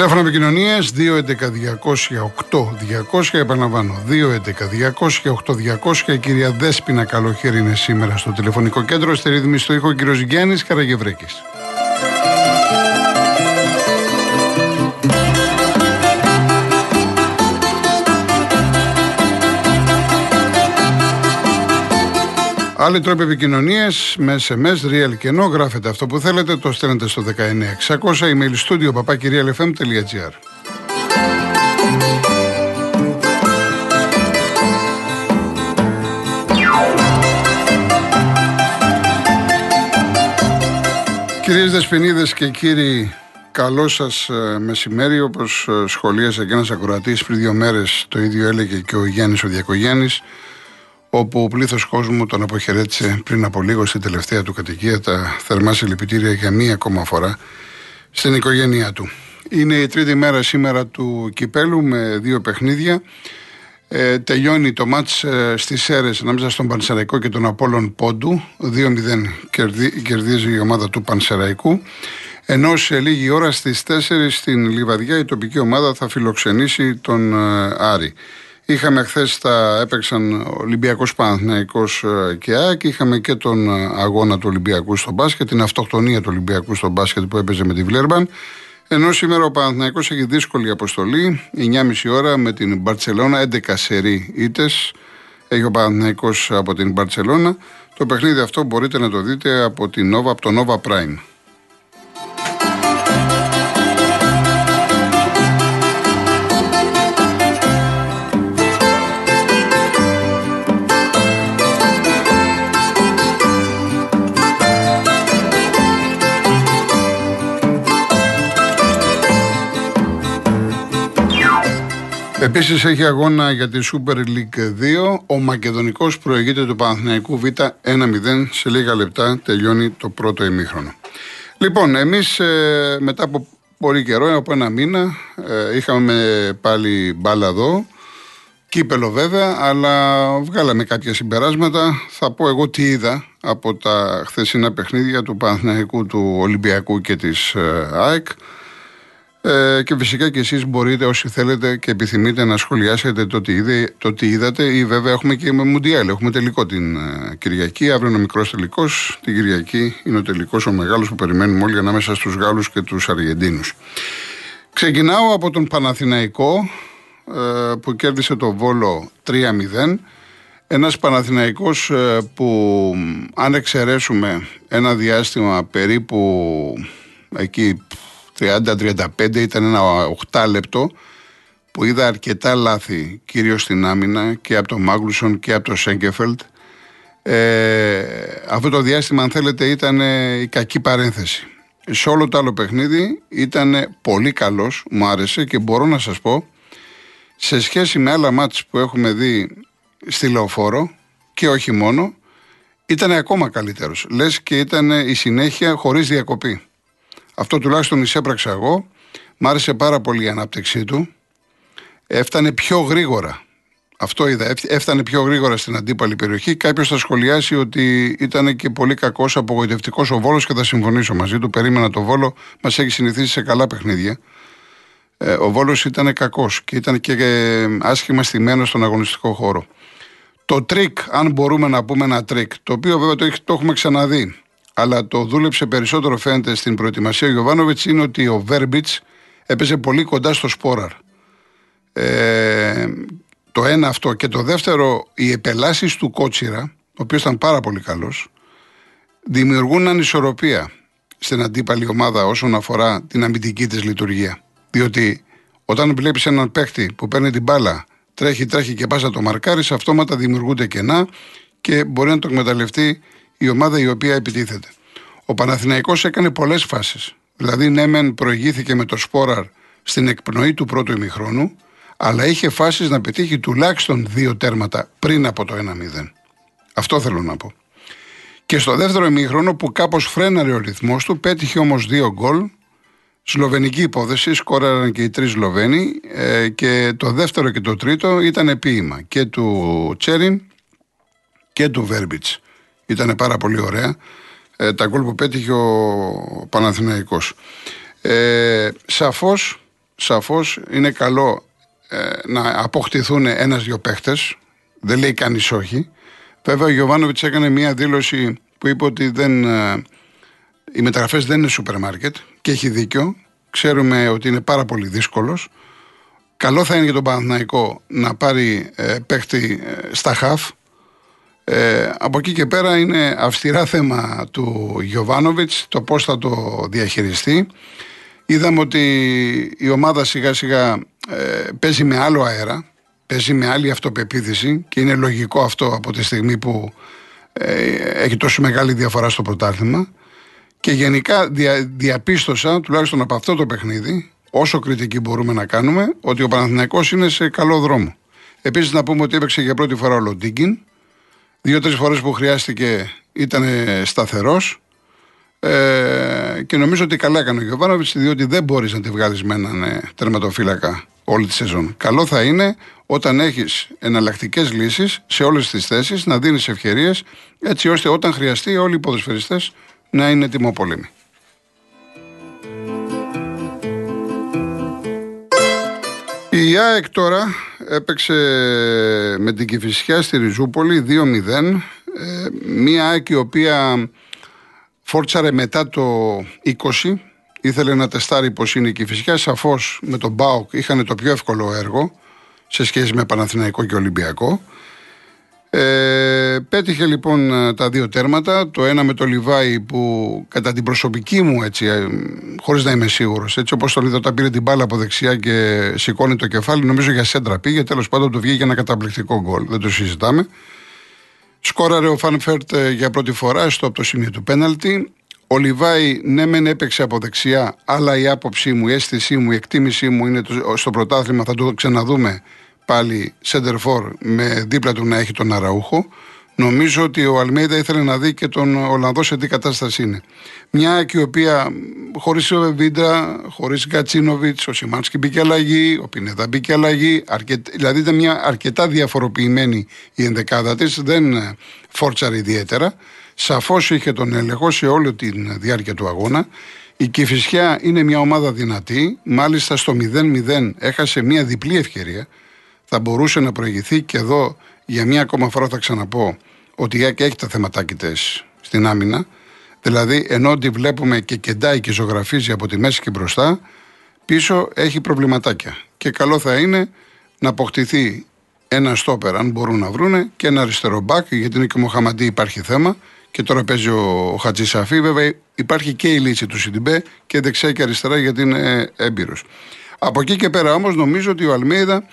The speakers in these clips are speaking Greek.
Τηλέφωνο επικοινωνίας 211-200-8200. Επαναλαμβάνω, 211-200-8200. Η κυρία Δέσπινα Καλοχέρη είναι σήμερα στο τηλεφωνικό κέντρο. Στη ρύθμιση στο ήχο, ο κύριος Γιάννης Καραγευρέκης. Άλλοι τρόποι επικοινωνίας με SMS, real και no. Γράφετε αυτό που θέλετε, το στέλνετε στο 19600 email studio papakirialfm.gr. Κυρίες Δεσποινίδες και κύριοι, καλό σας ε, μεσημέρι όπως ε, σχολίασε και ένας ακροατής πριν δύο μέρες το ίδιο έλεγε και ο Γιάννης ο Διακογιάννης όπου ο πλήθος κόσμου τον αποχαιρέτησε πριν από λίγο στην τελευταία του κατοικία τα θερμά συλληπιτήρια για μία ακόμα φορά στην οικογένειά του. Είναι η τρίτη μέρα σήμερα του κυπέλου με δύο παιχνίδια. Ε, τελειώνει το μάτς ε, στις Σέρες ανάμεσα στον Πανσεραϊκό και τον Απόλλων Πόντου. 2-0 κερδίζει η ομάδα του Πανσεραϊκού. Ενώ σε λίγη ώρα στις 4 στην Λιβαδιά η τοπική ομάδα θα φιλοξενήσει τον ε, Άρη. Είχαμε χθες τα έπαιξαν Ολυμπιακός Παναθυναϊκό ε, και ΑΕΚ. Είχαμε και τον ε, αγώνα του Ολυμπιακού στο μπάσκετ, την αυτοκτονία του Ολυμπιακού στο μπάσκετ που έπαιζε με τη Βλέρμπαν. Ενώ σήμερα ο Παναθηναϊκός έχει δύσκολη αποστολή, 9.30 ώρα με την Μπαρσελόνα, 11 σερή ήττες. Έχει ο Παναθηναϊκός από την Μπαρσελόνα. Το παιχνίδι αυτό μπορείτε να το δείτε από, την Nova, από το Nova Prime. Επίσης έχει αγώνα για τη Super League 2. Ο Μακεδονικός προηγείται του Παναθηναϊκού Β 1-0. Σε λίγα λεπτά τελειώνει το πρώτο ημίχρονο. Λοιπόν, εμείς ε, μετά από πολύ καιρό, από ένα μήνα, ε, είχαμε πάλι μπάλα εδώ. Κύπελο βέβαια, αλλά βγάλαμε κάποια συμπεράσματα. Θα πω εγώ τι είδα από τα χθεσινά παιχνίδια του Παναθηναϊκού, του Ολυμπιακού και της ε, ΑΕΚ. Ε, και φυσικά και εσείς μπορείτε όσοι θέλετε και επιθυμείτε να σχολιάσετε το τι, είδε, το τι είδατε ή βέβαια έχουμε και με Μουντιάλ. Έχουμε τελικό την ε, Κυριακή, αύριο είναι ο μικρός τελικός, την Κυριακή είναι ο τελικός ο μεγάλος που περιμένουμε όλοι ανάμεσα στους Γάλλους και τους Αργεντίνους. Ξεκινάω από τον Παναθηναϊκό ε, που κέρδισε το Βόλο 3-0. Ένας Παναθηναϊκός ε, που αν εξαιρέσουμε ένα διάστημα περίπου εκεί 30-35 ήταν ένα 8 λεπτό που είδα αρκετά λάθη κυρίως στην άμυνα και από τον Μάγκλουσον και από τον Σέγκεφελτ. Ε, αυτό το διάστημα αν θέλετε ήταν η κακή παρένθεση. Σε όλο το άλλο παιχνίδι ήταν πολύ καλός, μου άρεσε και μπορώ να σας πω σε σχέση με άλλα μάτς που έχουμε δει στη Λεωφόρο και όχι μόνο ήταν ακόμα καλύτερος. Λες και ήταν η συνέχεια χωρίς διακοπή. Αυτό τουλάχιστον εισέπραξα εγώ. Μ' άρεσε πάρα πολύ η ανάπτυξή του. Έφτανε πιο γρήγορα. Αυτό είδα. Έφτανε πιο γρήγορα στην αντίπαλη περιοχή. Κάποιος θα σχολιάσει ότι ήταν και πολύ κακός, απογοητευτικός ο Βόλος και θα συμφωνήσω μαζί του. Περίμενα το Βόλο, μας έχει συνηθίσει σε καλά παιχνίδια. Ε, ο Βόλος ήταν κακός και ήταν και ε, άσχημα στημένος στον αγωνιστικό χώρο. Το τρικ, αν μπορούμε να πούμε ένα τρικ, το οποίο βέβαια το, το έχουμε ξαναδεί αλλά το δούλεψε περισσότερο φαίνεται στην προετοιμασία ο Γιωβάνοβιτς είναι ότι ο Βέρμπιτς έπαιζε πολύ κοντά στο Σπόραρ. Ε, το ένα αυτό. Και το δεύτερο, οι επελάσεις του Κότσιρα, ο οποίος ήταν πάρα πολύ καλός, δημιουργούν ανισορροπία στην αντίπαλη ομάδα όσον αφορά την αμυντική της λειτουργία. Διότι όταν βλέπεις έναν παίχτη που παίρνει την μπάλα, τρέχει, τρέχει και πάσα το μαρκάρις, αυτόματα δημιουργούνται κενά και μπορεί να το εκμεταλλευτεί η ομάδα η οποία επιτίθεται. Ο Παναθηναϊκός έκανε πολλές φάσεις. Δηλαδή, ναι, μεν προηγήθηκε με το Σπόραρ στην εκπνοή του πρώτου ημιχρόνου, αλλά είχε φάσεις να πετύχει τουλάχιστον δύο τέρματα πριν από το 1-0. Αυτό θέλω να πω. Και στο δεύτερο ημίχρονο που κάπως φρέναρε ο ρυθμός του, πέτυχε όμως δύο γκολ. Σλοβενική υπόθεση, σκόραραν και οι τρεις Σλοβαίνοι ε, και το δεύτερο και το τρίτο ήταν ποίημα και του Τσέριν και του Βέρμπιτς. Ήταν πάρα πολύ ωραία ε, τα γκολ που πέτυχε ο Παναθηναϊκός. Ε, σαφώς, σαφώς είναι καλό ε, να αποκτηθούν ένας-δυο παίχτες, δεν λέει κανείς όχι. Βέβαια ο Γιωβάνοβιτς έκανε μια δήλωση που είπε ότι δεν, ε, οι μεταγραφές δεν είναι σούπερ μάρκετ και έχει δίκιο. Ξέρουμε ότι είναι πάρα πολύ δύσκολος. Καλό θα είναι για τον Παναθηναϊκό να πάρει ε, παίχτη ε, στα χαφ, ε, από εκεί και πέρα είναι αυστηρά θέμα του Γιωβάνοβιτς το πώς θα το διαχειριστεί. Είδαμε ότι η ομάδα σιγά σιγά ε, παίζει με άλλο αέρα, παίζει με άλλη αυτοπεποίθηση και είναι λογικό αυτό από τη στιγμή που ε, έχει τόσο μεγάλη διαφορά στο πρωτάθλημα. Και γενικά δια, διαπίστωσα, τουλάχιστον από αυτό το παιχνίδι, όσο κριτική μπορούμε να κάνουμε, ότι ο Παναθηναϊκός είναι σε καλό δρόμο. Επίσης να πούμε ότι έπαιξε για πρώτη φορά ο Λοντίγκιν, Δύο-τρεις φορές που χρειάστηκε ήταν σταθερός. Ε, και νομίζω ότι καλά έκανε ο Γιωβάνοβιτς, διότι δεν μπορείς να τη βγάλεις με έναν ε, τερματοφύλακα όλη τη σεζόν. Καλό θα είναι όταν έχεις εναλλακτικές λύσεις σε όλες τις θέσεις να δίνεις ευκαιρίες έτσι ώστε όταν χρειαστεί όλοι οι ποδοσφαιριστές να είναι τιμοπολέμοι. Η ΑΕΚ τώρα έπαιξε με την Κηφισιά στη Ριζούπολη 2-0. Ε, μία ΑΕΚ η οποία φόρτσαρε μετά το 20. Ήθελε να τεστάρει πώς είναι η Κηφισιά. Σαφώς με τον ΠΑΟΚ είχαν το πιο εύκολο έργο σε σχέση με Παναθηναϊκό και Ολυμπιακό. Ε, πέτυχε λοιπόν ε, τα δύο τέρματα. Το ένα με το Λιβάι που κατά την προσωπική μου έτσι, ε, χωρίς να είμαι σίγουρος, έτσι όπως τον είδα όταν πήρε την μπάλα από δεξιά και σηκώνει το κεφάλι, νομίζω για σέντρα πήγε. Τέλος πάντων του βγήκε ένα καταπληκτικό γκολ. Δεν το συζητάμε. Σκόραρε ο Φαν Βέερτ ε, για πρώτη φορά στο από το σημείο του πέναλτι. Ο Λιβάι ναι μεν έπαιξε από δεξιά, αλλά η άποψή μου, η αίσθησή μου, η εκτίμησή μου είναι στο πρωτάθλημα, θα το ξαναδούμε πάλι σέντερφορ με δίπλα του να έχει τον Αραούχο. Νομίζω ότι ο Αλμέιδα ήθελε να δει και τον Ολλανδό σε τι κατάσταση είναι. Μια και η οποία χωρίς ο Βίντρα, χωρίς Γκατσίνοβιτ, ο Σιμάνσκι μπήκε αλλαγή, ο Πινέδα μπήκε αλλαγή. δηλαδή ήταν μια αρκετά διαφοροποιημένη η ενδεκάδα της, δεν φόρτσαρε ιδιαίτερα. Σαφώς είχε τον έλεγχο σε όλη τη διάρκεια του αγώνα. Η Κηφισιά είναι μια ομάδα δυνατή. Μάλιστα στο 0-0 έχασε μια διπλή ευκαιρία θα μπορούσε να προηγηθεί και εδώ για μία ακόμα φορά θα ξαναπώ ότι η ΑΕΚ έχει τα θεματάκι στην άμυνα. Δηλαδή, ενώ τη βλέπουμε και κεντάει και ζωγραφίζει από τη μέση και μπροστά, πίσω έχει προβληματάκια. Και καλό θα είναι να αποκτηθεί ένα στόπερ, αν μπορούν να βρούνε, και ένα αριστερό μπακ, γιατί είναι και ο Μοχαμαντή υπάρχει θέμα. Και τώρα παίζει ο Χατζη Σαφή. Βέβαια, υπάρχει και η λύση του Σιντιμπέ και δεξιά και αριστερά, γιατί είναι έμπειρος. Από εκεί και πέρα όμως, νομίζω ότι ο Αλμέιδα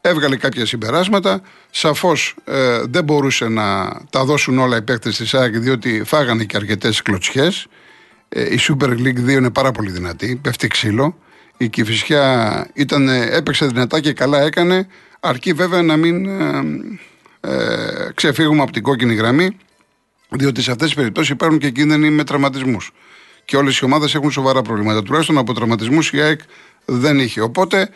έβγαλε κάποια συμπεράσματα. Σαφώς ε, δεν μπορούσε να τα δώσουν όλα οι παίκτες της ΑΕΚ, διότι φάγανε και αρκετές κλωτσιές. Ε, η Super League 2 είναι πάρα πολύ δυνατή, πέφτει ξύλο. Η Κυφυσιά ήταν, έπαιξε δυνατά και καλά έκανε, αρκεί βέβαια να μην ε, ε, ξεφύγουμε από την κόκκινη γραμμή, διότι σε αυτές τις περιπτώσεις υπάρχουν και κίνδυνοι με τραυματισμούς. Και όλες οι ομάδες έχουν σοβαρά προβλήματα. Τουλάχιστον από τραυματισμούς η ΑΕΚ δεν είχε. Οπότε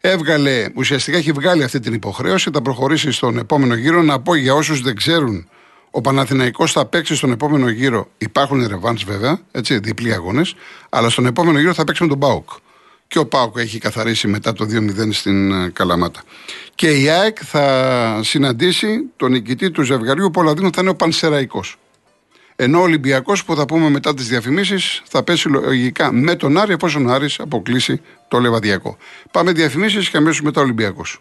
έβγαλε, ουσιαστικά έχει βγάλει αυτή την υποχρέωση, θα προχωρήσει στον επόμενο γύρο. Να πω για όσους δεν ξέρουν, ο Παναθηναϊκός θα παίξει στον επόμενο γύρο. Υπάρχουν ρεβάν βέβαια, έτσι, διπλοί αγώνες, αλλά στον επόμενο γύρο θα παίξει με τον Πάουκ. Και ο Πάουκ έχει καθαρίσει μετά το 2-0 στην ε, Καλαμάτα. Και η ΑΕΚ θα συναντήσει τον νικητή του ζευγαριού Πολαδίνου, θα είναι ο Πανσεραϊκός. Ενώ ο Ολυμπιακός που θα πούμε μετά τις διαφημίσεις θα πέσει λογικά με τον Άρη, εφόσον ο Άρης αποκλείσει το Λεβαδιακό. Πάμε διαφημίσεις και αμέσως μετά Ολυμπιακός.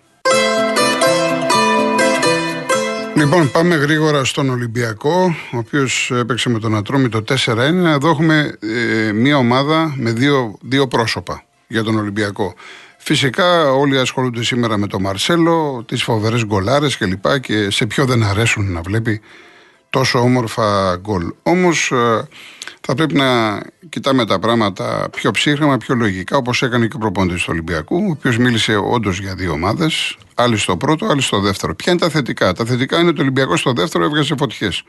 Λοιπόν, πάμε γρήγορα στον Ολυμπιακό, ο οποίος έπαιξε με τον Ατρόμη το 4-1. Εδώ έχουμε ε, μία ομάδα με δύο, δύο πρόσωπα για τον Ολυμπιακό. Φυσικά όλοι ασχολούνται σήμερα με τον Μαρσέλο, τις φοβερές γκολάρες κλπ. Και, και σε ποιο δεν αρέσουν να βλέπει τόσο όμορφα γκολ. Όμως ε, θα θα πρέπει να κοιτάμε τα πράγματα πιο ψύχρεμα, πιο λογικά, όπως έκανε και ο προπόνητη του Ολυμπιακού, ο οποίος μίλησε όντως για δύο ομάδες, άλλοι στο πρώτο, άλλοι στο δεύτερο. Ποια είναι τα θετικά; Τα θετικά είναι ότι ο Ολυμπιακός στο δεύτερο έβγαζε φωτιές.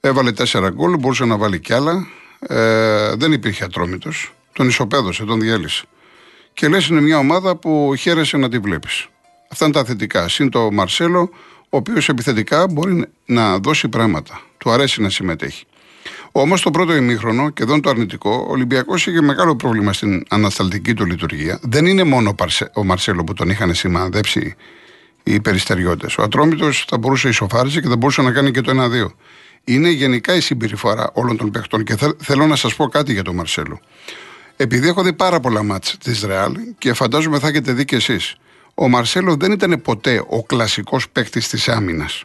Έβαλε τέσσερα γκολ, μπορούσε να βάλει κι άλλα. Ε, δεν υπήρχε ατρόμητος. Τον ισοπαίδωσε, τον διέλυσε. Και λες είναι μια ομάδα που χαίρεσε να τη βλέπεις. Αυτά είναι τα θετικά. Συν το Μαρσέλο, ο οποίος επιθετικά μπορεί να δώσει πράγματα. Του αρέσει να συμμετέχει. Όμως το πρώτο ημίχρονο, και εδώ είναι το αρνητικό, ο Ολυμπιακός είχε μεγάλο πρόβλημα στην ανασταλτική του λειτουργία. Δεν είναι μόνο ο Μαρσέλο που τον είχαν σημαδέψει οι περιστεριώτες. Ο Ατρόμητος θα μπορούσε να ισοφάριζε και θα μπορούσε να κάνει και το 1-2. Είναι γενικά η συμπεριφορά όλων των παιχτών. Και θέλω να σας πω κάτι για τον Μαρσέλο. Επειδή έχω δει πάρα πολλά μάτς της Ρεάλ και φαντάζομαι θα έχετε δει κι εσείς. Ο Μαρσέλο δεν ήταν ποτέ ο κλασικός παίκτης της άμυνας.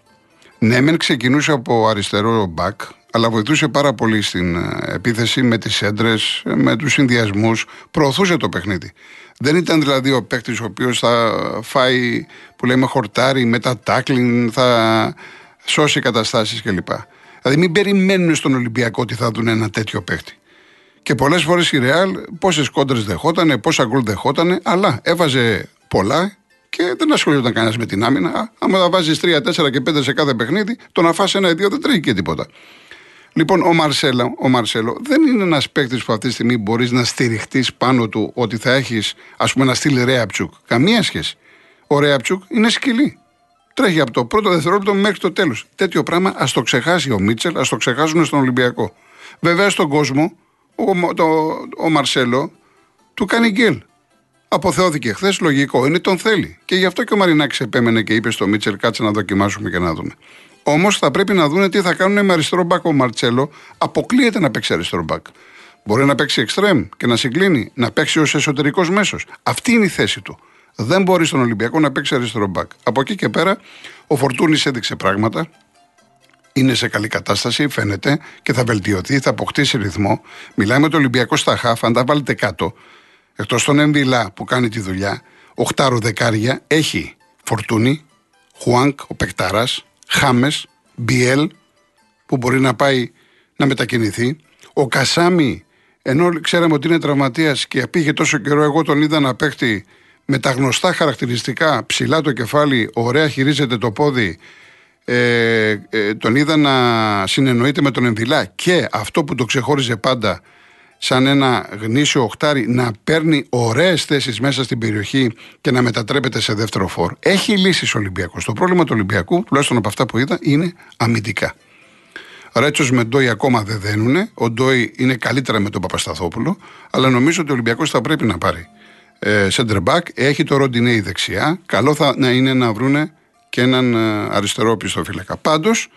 Ναι, μεν ξεκινούσε από αριστερό μπακ, αλλά βοηθούσε πάρα πολύ στην ε, επίθεση με τις έντρες, με τους συνδυασμούς, προωθούσε το παιχνίδι. Δεν ήταν δηλαδή ο παίκτης ο οποίος θα φάει, που λέμε, χορτάρι με τα τάκλιν, θα σώσει καταστάσεις κλπ. Δηλαδή μην περιμένουν στον Ολυμπιακό ότι θα δουν ένα τέτοιο παίκτη. Και πολλές φορές η Ρεάλ πόσες κόντρες δεχότανε, πόσα γκολ δεχότανε, αλλά έβαζε πολλά και δεν ασχολιόταν κανένας με την άμυνα. Άμα θα βάζεις 3, 4 και 5 σε κάθε παιχνίδι, το να φάσει ένα ή δύο δεν τρέχει και τίποτα. Λοιπόν, ο Μαρσέλο, ο Μαρσέλο δεν είναι ένας παίκτης που αυτή τη στιγμή μπορείς να στηριχτείς πάνω του ότι θα έχεις, ας πούμε, ένα στυλ Ρέαπτσουκ. Καμία σχέση. Ο Ρέαπτσουκ είναι σκυλή. Τρέχει από το πρώτο δευτερόλεπτο μέχρι το τέλος. Τέτοιο πράγμα ας το ξεχάσει ο Μίτσελ, ας το ξεχάσουν στον Ολυμπιακό. Βέβαια στον κόσμο, ο, το, ο Μαρσέλο του κάνει γκέλ. Αποθεώθηκε χθες, λογικό είναι, τον θέλει. Και γι' αυτό και ο Μαρινάκης επέμενε και είπε στο Μίτσελ, κάτσε να δοκιμάσουμε και να δούμε. Όμως θα πρέπει να δουν τι θα κάνουν με αριστερό μπακ ο Μαρτσέλο. Αποκλείεται να παίξει αριστερό μπακ. Μπορεί να παίξει εξτρέμ και να συγκλίνει, να παίξει ως εσωτερικός μέσος. Αυτή είναι η θέση του. Δεν μπορεί στον Ολυμπιακό να παίξει αριστερό μπακ. Από εκεί και πέρα, ο Φορτούνης έδειξε πράγματα. Είναι σε καλή κατάσταση, φαίνεται και θα βελτιωθεί, θα αποκτήσει ρυθμό. Μιλάμε με το Ολυμπιακός στα χάφ, αν τα βάλετε κάτω, εκτός των Εμβιλά που κάνει τη δουλειά, οχτάρο δεκάρια, έχει Φορτούνη, Χουάνκ, ο Πεκτάρας, Χάμες, Μπιέλ, που μπορεί να πάει να μετακινηθεί. Ο Κασάμι, ενώ ξέραμε ότι είναι τραυματίας και πήγε τόσο καιρό, εγώ τον είδα να παίχτη με τα γνωστά χαρακτηριστικά, ψηλά το κεφάλι, ωραία χειρίζεται το πόδι. Ε, ε, τον είδα να συνεννοείται με τον Ενδυλά και αυτό που το ξεχώριζε πάντα σαν ένα γνήσιο οχτάρι να παίρνει ωραίες θέσεις μέσα στην περιοχή και να μετατρέπεται σε δεύτερο φόρ. Έχει λύσεις ο Ολυμπιακός. Το πρόβλημα του Ολυμπιακού, τουλάχιστον από αυτά που είδα, είναι αμυντικά. Ρέτσος με Ντόι ακόμα δεν δένουν. Ο Ντόι είναι καλύτερα με τον Παπασταθόπουλο. Αλλά νομίζω ότι ο Ολυμπιακός θα πρέπει να πάρει ε, center back. Έχει το Ροντινέι δεξιά. Καλό θα να είναι να βρούνε και έναν ε, αριστερό πιστοφύλακα. Πάντως,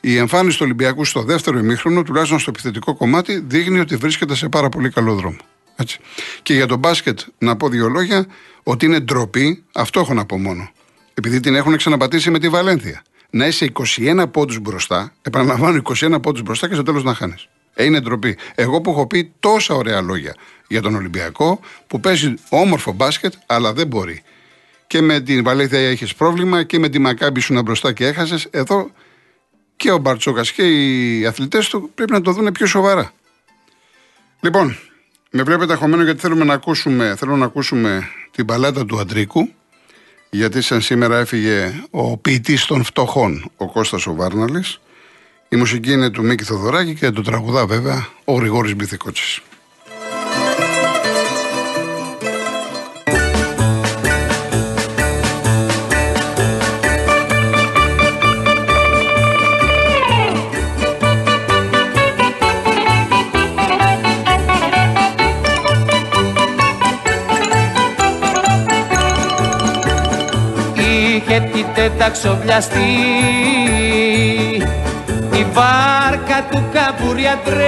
η εμφάνιση του Ολυμπιακού στο δεύτερο ημίχρονο, τουλάχιστον στο επιθετικό κομμάτι, δείχνει ότι βρίσκεται σε πάρα πολύ καλό δρόμο. Έτσι. Και για τον μπάσκετ, να πω δύο λόγια, ότι είναι ντροπή, αυτό έχω να πω μόνο. Επειδή την έχουν ξαναπατήσει με τη Βαλένθια. Να είσαι 21 πόντους μπροστά, επαναλαμβάνω 21 πόντους μπροστά και στο τέλος να χάνεις. Ε, είναι ντροπή. Εγώ που έχω πει τόσα ωραία λόγια για τον Ολυμπιακό, που παίζει όμορφο μπάσκετ, αλλά δεν μπορεί. Και με την Βαλένθια έχει πρόβλημα και με τη Μακάμπη σου να μπροστά και έχασες. Εδώ και ο Μπαρτσόκας και οι αθλητές του πρέπει να το δουν πιο σοβαρά. Λοιπόν, με βλέπετε αχωμένο γιατί θέλουμε να ακούσουμε, θέλω να ακούσουμε την παλάτα του Αντρίκου. Γιατί σαν σήμερα έφυγε ο ποιητής των φτωχών, ο Κώστας ο Βάρναλης. Η μουσική είναι του Μίκη Θοδωράκη και το τραγουδά βέβαια ο Γρηγόρης Μπιθικότσης. Τα ξοβλιαστεί η βάρκα του Καβουριαντρέα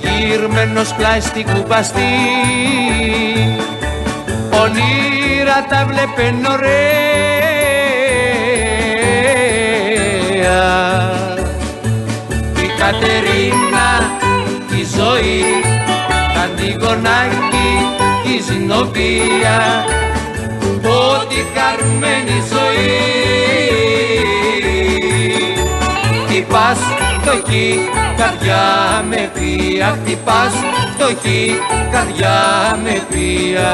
γύρμενος πλάι στην κουμπαστή όνειρα τα βλέπε ωραία. Η Κατερίνα η ζωή τα αντιγονάκι η Ζηνοβία ότι χαρούμενη ζωή. Τι πας φτωχή καρδιά με βία. Χτυπάς φτωχή καρδιά με βία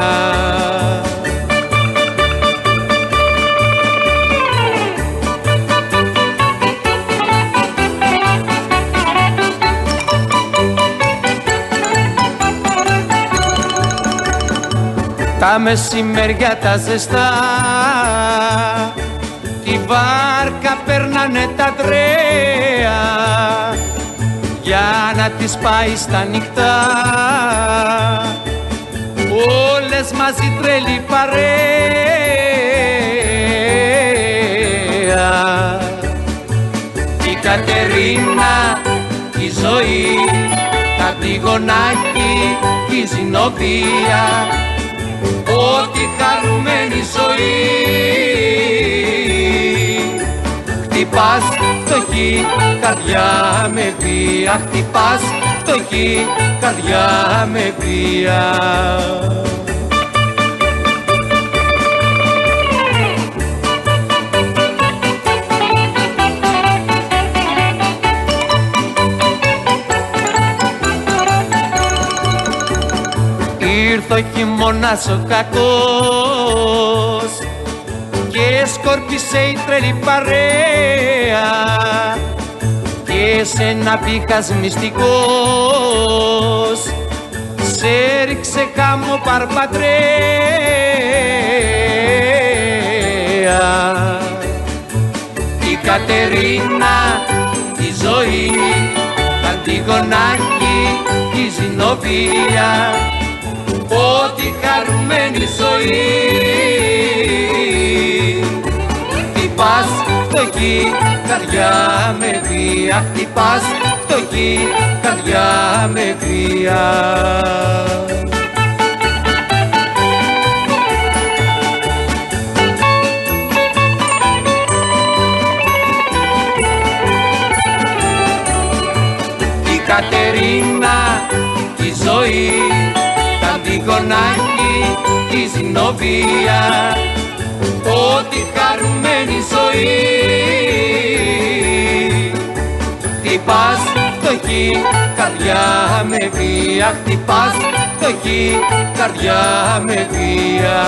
Τα μεσημέρια τα ζεστά. Τη βάρκα περνάνε τα τρέα Για να τις πάει στα νυχτά. Όλες μαζί τρελή παρέα. Η Κατερίνα, η ζωή, τα τυγονάκι, η ζηνοπία Ό,τι χαρούμενη ζωή. Χτυπάς φτωχή καρδιά με βία. Χτυπάς φτωχή καρδιά με βία Ήρθε ο χειμώνας ο κακός και σκόρπισε η τρελή παρέα. Και σε ένα πήχας μυστικός σε ρίξε κάμω παρπατρέα η Κατερίνα η ζωή τα αντιγονάκι η ζηνοβία Ό,τι χαρούμενη ζωή. Χτυπάς φτωχή καρδιά με βία Χτυπάς φτωχή καρδιά με βία. Η Κατερίνα η ζωή γονάκι η ζηνοβία Ό,τι χαρούμενη ζωή. Χτυπάς φτωχή καρδιά με βία. Χτυπάς φτωχή καρδιά με βία